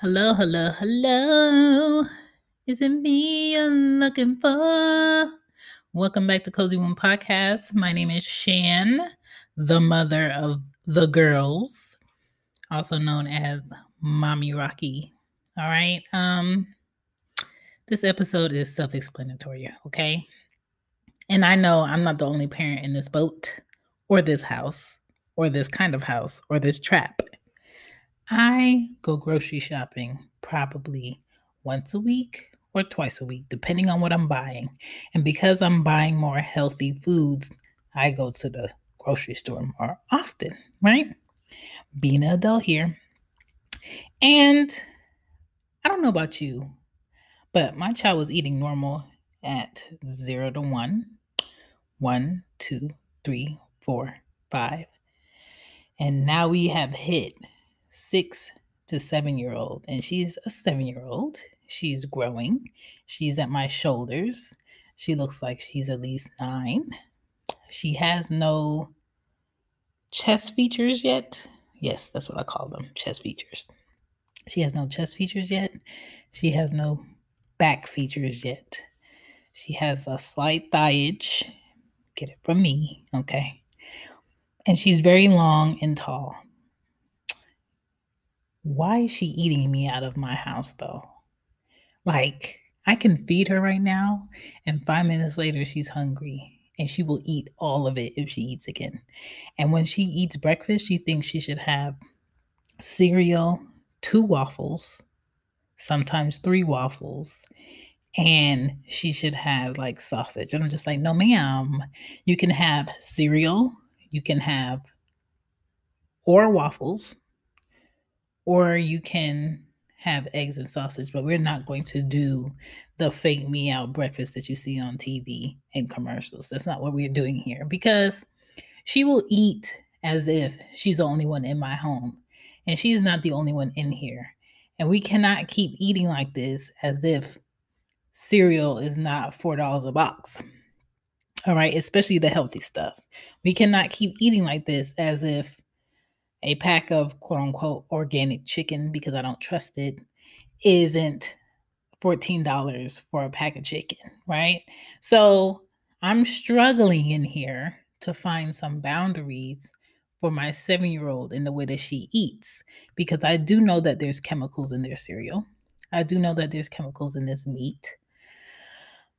Hello, hello, hello. Is it me you're looking for? Welcome back to Cozy Womb Podcast. My name is Shan, the mother of the girls, also known as Mommy Rocky. All right. Um, this episode is self-explanatory, okay? And I know I'm not the only parent in this boat, or this house, or this kind of house, or this trap. I go grocery shopping probably once a week or twice a week, depending on what I'm buying. And because I'm buying more healthy foods, I go to the grocery store more often, right? Being an adult here. And I don't know about you, but my child was eating normal at zero to one, one, two, three, four, five. And now we have hit six to seven year old, and she's a seven year old. She's growing. She's at my shoulders. She looks like she's at least nine. She has no chest features yet. Yes, that's what I call them chest features. She has no chest features yet. She has no back features yet. She has a slight thighage. Get it from me, okay? And she's very long and tall. Why is she eating me out of my house though? Like, I can feed her right now, and five minutes later, she's hungry and she will eat all of it if she eats again. And when she eats breakfast, she thinks she should have cereal, two waffles, sometimes three waffles, and she should have like sausage. And I'm just like, no, ma'am, you can have cereal, you can have or waffles, or you can have eggs and sausage, but we're not going to do the fake me out breakfast that you see on TV and commercials. That's not what we're doing here because she will eat as if she's the only one in my home and she's not the only one in here. And we cannot keep eating like this as if cereal is not $4 a box. All right, especially the healthy stuff. We cannot keep eating like this as if a pack of quote unquote organic chicken because I don't trust it isn't $14 for a pack of chicken, right? So I'm struggling in here to find some boundaries for my seven year old in the way that she eats because I do know that there's chemicals in their cereal. I do know that there's chemicals in this meat.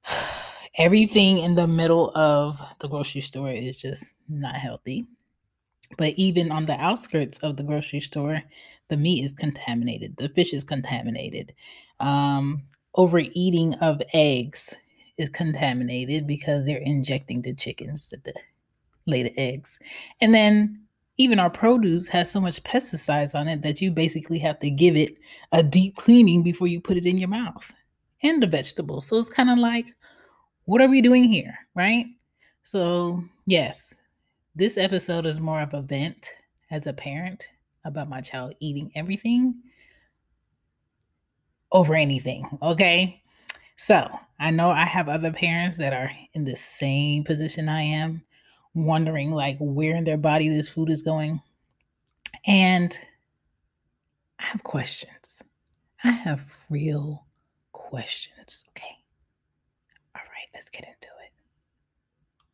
everything in the middle of the grocery store is just not healthy. But even on the outskirts of the grocery store, the meat is contaminated, the fish is contaminated. Um, overeating of eggs is contaminated because they're injecting the chickens that the lay the eggs. And then even our produce has so much pesticides on it that you basically have to give it a deep cleaning before you put it in your mouth and the vegetables. So it's kind of like, what are we doing here? Right? So, yes, this episode is more of a vent as a parent about my child eating everything over anything. Okay. So I know I have other parents that are in the same position I am, wondering like where in their body this food is going. And I have questions. I have real questions. Okay. All right, let's get into it.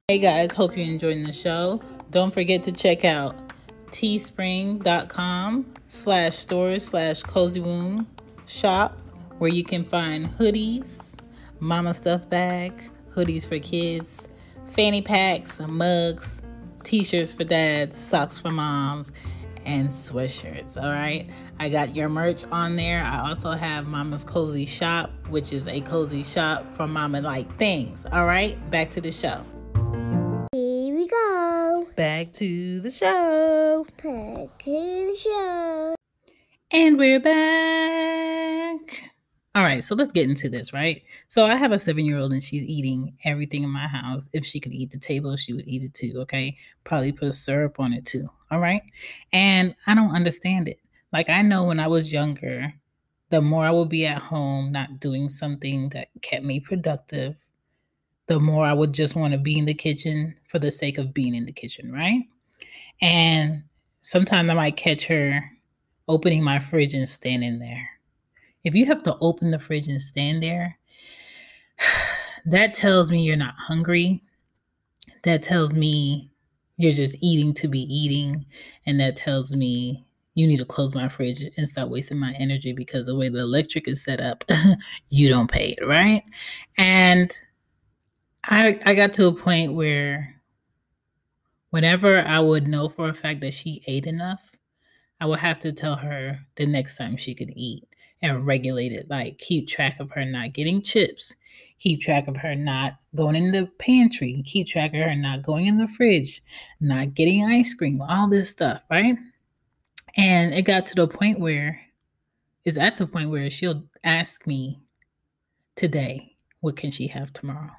Hey guys, hope you're enjoying the show. Don't forget to check out teespring.com slash stores slash cozy womb shop where you can find hoodies, mama stuff bag, hoodies for kids, fanny packs, mugs, t-shirts for dads, socks for moms, and sweatshirts. All right. I got your merch on there. I also have Mama's Cozy Shop, which is a cozy shop for mama like things. All right. Back to the show. Here we go. Back to the show. Back to the show. And we're back. All right, so let's get into this, right? So I have a seven year old and she's eating everything in my house. If she could eat the table, she would eat it too, okay? Probably put syrup on it too, all right? And I don't understand it. Like, I know when I was younger, the more I would be at home, not doing something that kept me productive, the more I would just want to be in the kitchen for the sake of being in the kitchen, right? And sometimes I might catch her opening my fridge and standing there if you have to open the fridge and stand there, that tells me you're not hungry. That tells me you're just eating to be eating. And that tells me you need to close my fridge and stop wasting my energy because the way the electric is set up, you don't pay it, right? And I I got to a point where whenever I would know for a fact that she ate enough, I would have to tell her the next time she could eat and regulate it. Like keep track of her not getting chips, keep track of her not going in the pantry, keep track of her not going in the fridge, not getting ice cream, all this stuff, right? And it got to the point where it's at the point where she'll ask me today, what can she have tomorrow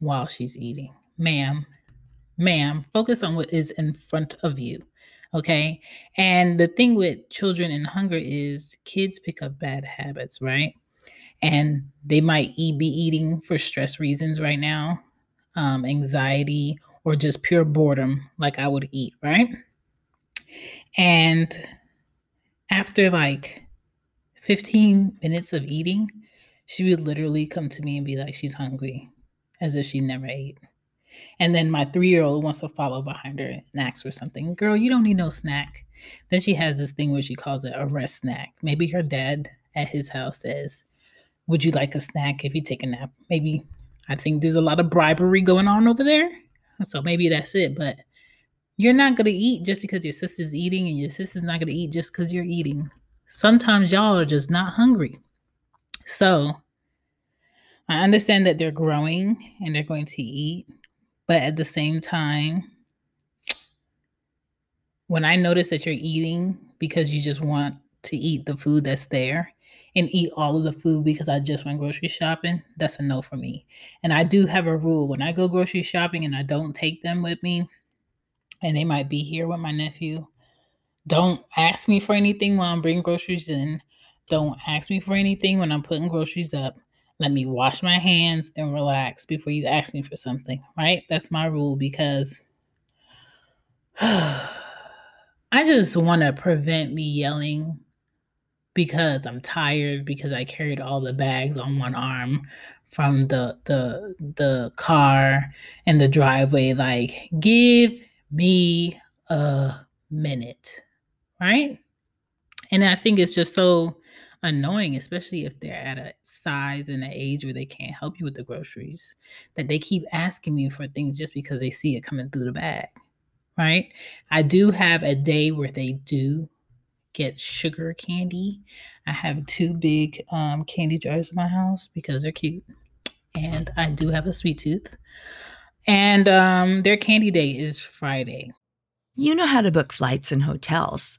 while she's eating? Ma'am, ma'am, focus on what is in front of you. Okay. And the thing with children and hunger is kids pick up bad habits, right? And they might be eating for stress reasons right now, um, anxiety, or just pure boredom, like I would eat, right? And after like 15 minutes of eating, she would literally come to me and be like, she's hungry, as if she never ate. And then my three year old wants to follow behind her and ask for something. Girl, you don't need no snack. Then she has this thing where she calls it a rest snack. Maybe her dad at his house says, Would you like a snack if you take a nap? Maybe I think there's a lot of bribery going on over there. So maybe that's it. But you're not going to eat just because your sister's eating, and your sister's not going to eat just because you're eating. Sometimes y'all are just not hungry. So I understand that they're growing and they're going to eat but at the same time, when I notice that you're eating because you just want to eat the food that's there and eat all of the food because I just went grocery shopping, that's a no for me. And I do have a rule when I go grocery shopping and I don't take them with me, and they might be here with my nephew, don't ask me for anything while I'm bringing groceries in. Don't ask me for anything when I'm putting groceries up. Let me wash my hands and relax before you ask me for something, right? That's my rule because I just want to prevent me yelling because I'm tired because I carried all the bags on one arm from the the the car and the driveway like give me a minute right and i think it's just so annoying, especially if they're at a size and an age where they can't help you with the groceries, that they keep asking me for things just because they see it coming through the bag. Right? I do have a day where they do get sugar candy. I have two big um, candy jars in my house because they're cute. And I do have a sweet tooth. And um, their candy day is Friday. You know how to book flights and hotels.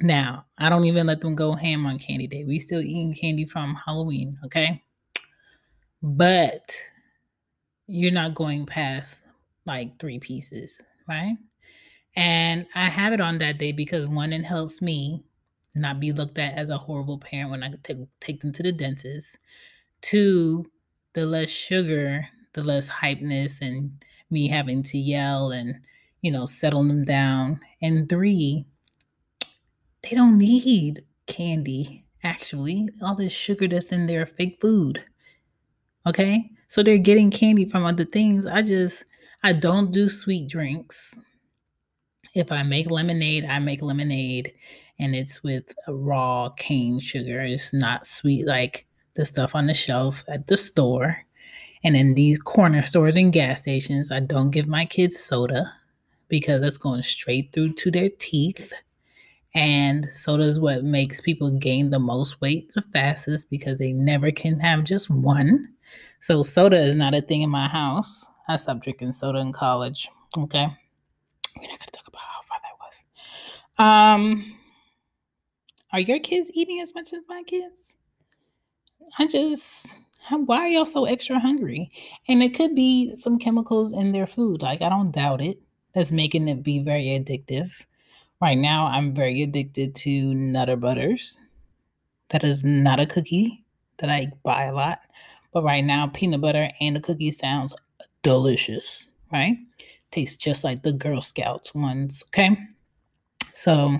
Now, I don't even let them go ham on candy day. We still eating candy from Halloween, okay? But you're not going past like three pieces, right? And I have it on that day because one, it helps me not be looked at as a horrible parent when I take take them to the dentist. Two, the less sugar, the less hypeness, and me having to yell and you know settle them down. And three, they don't need candy. Actually, all this sugar that's in their fake food. Okay, so they're getting candy from other things. I just I don't do sweet drinks. If I make lemonade, I make lemonade and it's with raw cane sugar. It's not sweet like the stuff on the shelf at the store. And in these corner stores and gas stations, I don't give my kids soda because that's going straight through to their teeth. And soda is what makes people gain the most weight the fastest because they never can have just one. So soda is not a thing in my house. I stopped drinking soda in college. Okay. We're not gonna talk about how far that was. Um are your kids eating as much as my kids? I just why are y'all so extra hungry? And it could be some chemicals in their food. Like I don't doubt it. That's making it be very addictive. Right now, I'm very addicted to Nutter Butters. That is not a cookie that I buy a lot. But right now, peanut butter and a cookie sounds delicious, right? Tastes just like the Girl Scouts ones, okay? So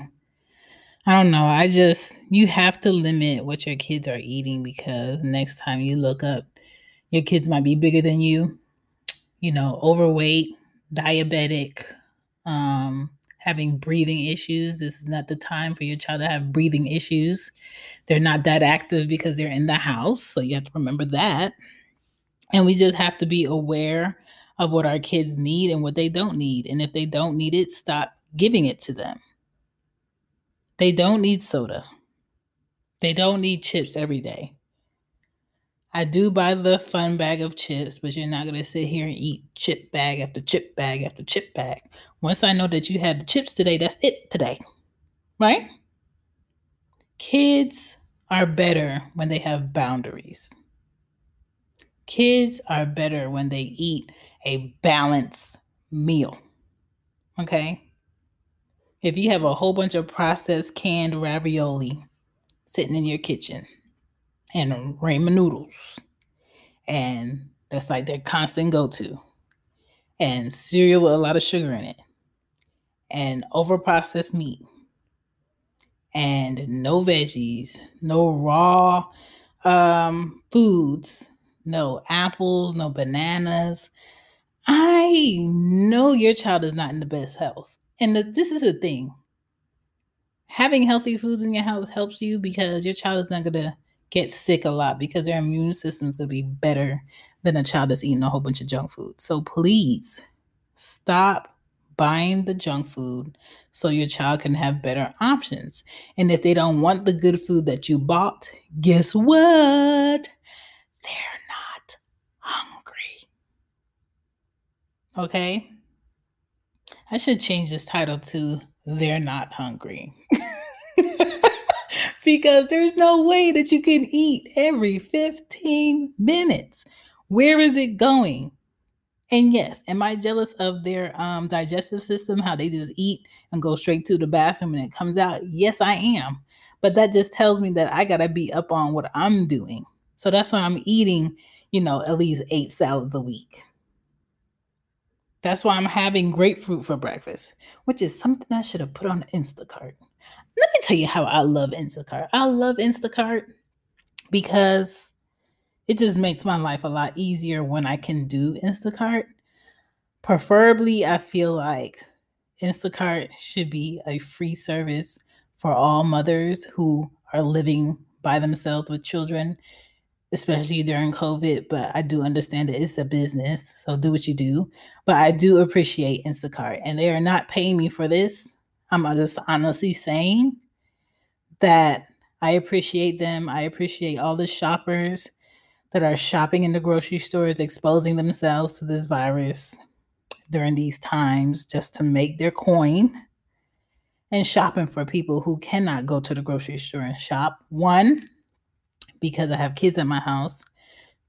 I don't know. I just, you have to limit what your kids are eating because next time you look up, your kids might be bigger than you, you know, overweight, diabetic, um, having breathing issues. This is not the time for your child to have breathing issues. They're not that active because they're in the house. So you have to remember that. And we just have to be aware of what our kids need and what they don't need. And if they don't need it, stop giving it to them. They don't need soda. They don't need chips every day. I do buy the fun bag of chips, but you're not going to sit here and eat chip bag after chip bag after chip bag. Once I know that you had the chips today, that's it today. Right? Kids are better when they have boundaries. Kids are better when they eat a balanced meal. Okay? If you have a whole bunch of processed canned ravioli sitting in your kitchen and ramen noodles, and that's like their constant go to, and cereal with a lot of sugar in it, and over processed meat, and no veggies, no raw um, foods, no apples, no bananas. I know your child is not in the best health. And the, this is the thing having healthy foods in your house helps you because your child is not going to get sick a lot because their immune system is going to be better than a child that's eating a whole bunch of junk food. So please stop buying the junk food so your child can have better options. And if they don't want the good food that you bought, guess what? They're not hungry. Okay? I should change this title to They're Not Hungry. because there's no way that you can eat every 15 minutes. Where is it going? And yes, am I jealous of their um, digestive system, how they just eat and go straight to the bathroom and it comes out? Yes, I am. But that just tells me that I got to be up on what I'm doing. So that's why I'm eating, you know, at least eight salads a week. That's why I'm having grapefruit for breakfast, which is something I should have put on Instacart. Let me tell you how I love Instacart. I love Instacart because it just makes my life a lot easier when I can do Instacart. Preferably, I feel like Instacart should be a free service for all mothers who are living by themselves with children, especially during COVID. But I do understand that it's a business, so do what you do. But I do appreciate Instacart, and they are not paying me for this. I'm just honestly saying that I appreciate them. I appreciate all the shoppers that are shopping in the grocery stores, exposing themselves to this virus during these times just to make their coin and shopping for people who cannot go to the grocery store and shop. One, because I have kids at my house.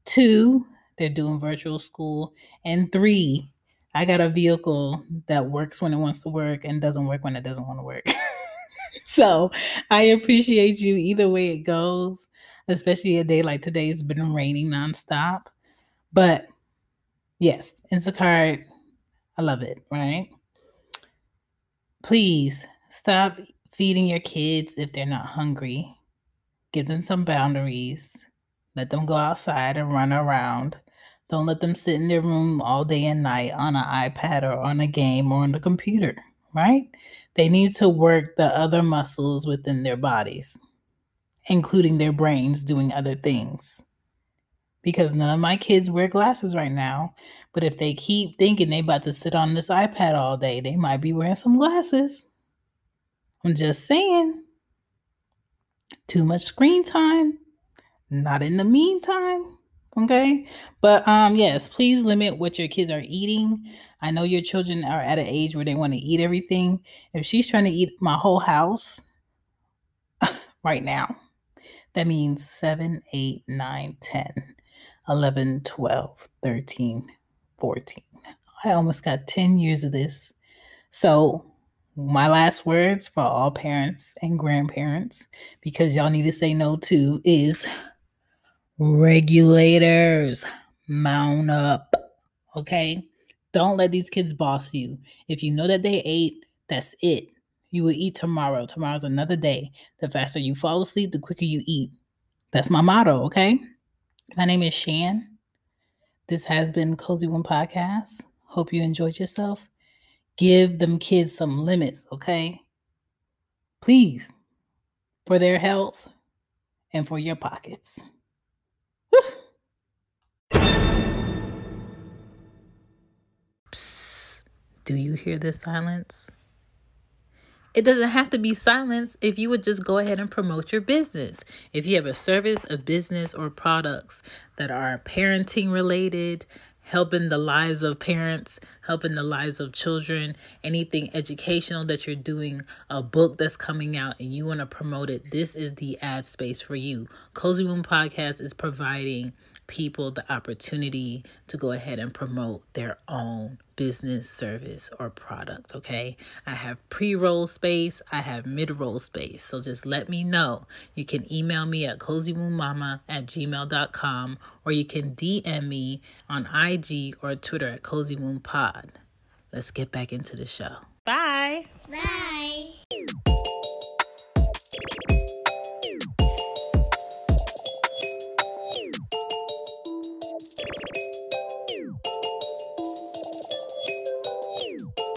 Two, they're doing virtual school. And three, I got a vehicle that works when it wants to work and doesn't work when it doesn't want to work. so I appreciate you either way it goes especially a day like today. It's been raining nonstop. But yes, Instacart, I love it, right? Please stop feeding your kids if they're not hungry. Give them some boundaries. Let them go outside and run around. Don't let them sit in their room all day and night on an iPad or on a game or on the computer, right? They need to work the other muscles within their bodies including their brains doing other things. Because none of my kids wear glasses right now. But if they keep thinking they about to sit on this iPad all day, they might be wearing some glasses. I'm just saying. Too much screen time. Not in the meantime. Okay. But um, yes, please limit what your kids are eating. I know your children are at an age where they want to eat everything. If she's trying to eat my whole house right now, that means 7, 8, 9, 10, 11, 12, 13, 14. I almost got 10 years of this. So, my last words for all parents and grandparents, because y'all need to say no to, is regulators, mount up. Okay? Don't let these kids boss you. If you know that they ate, that's it. You will eat tomorrow. Tomorrow's another day. The faster you fall asleep, the quicker you eat. That's my motto, okay? My name is Shan. This has been Cozy Womb Podcast. Hope you enjoyed yourself. Give them kids some limits, okay? Please, for their health and for your pockets. Psst. Do you hear the silence? It doesn't have to be silence if you would just go ahead and promote your business. If you have a service, a business, or products that are parenting related, helping the lives of parents, helping the lives of children, anything educational that you're doing, a book that's coming out and you want to promote it, this is the ad space for you. Cozy Womb Podcast is providing people the opportunity to go ahead and promote their own business, service, or product. Okay. I have pre roll space, I have mid roll space. So just let me know. You can email me at cozywombmama at gmail.com or you can DM me on IG or Twitter at Cozy Womb Pod. Let's get back into the show. Bye. Bye.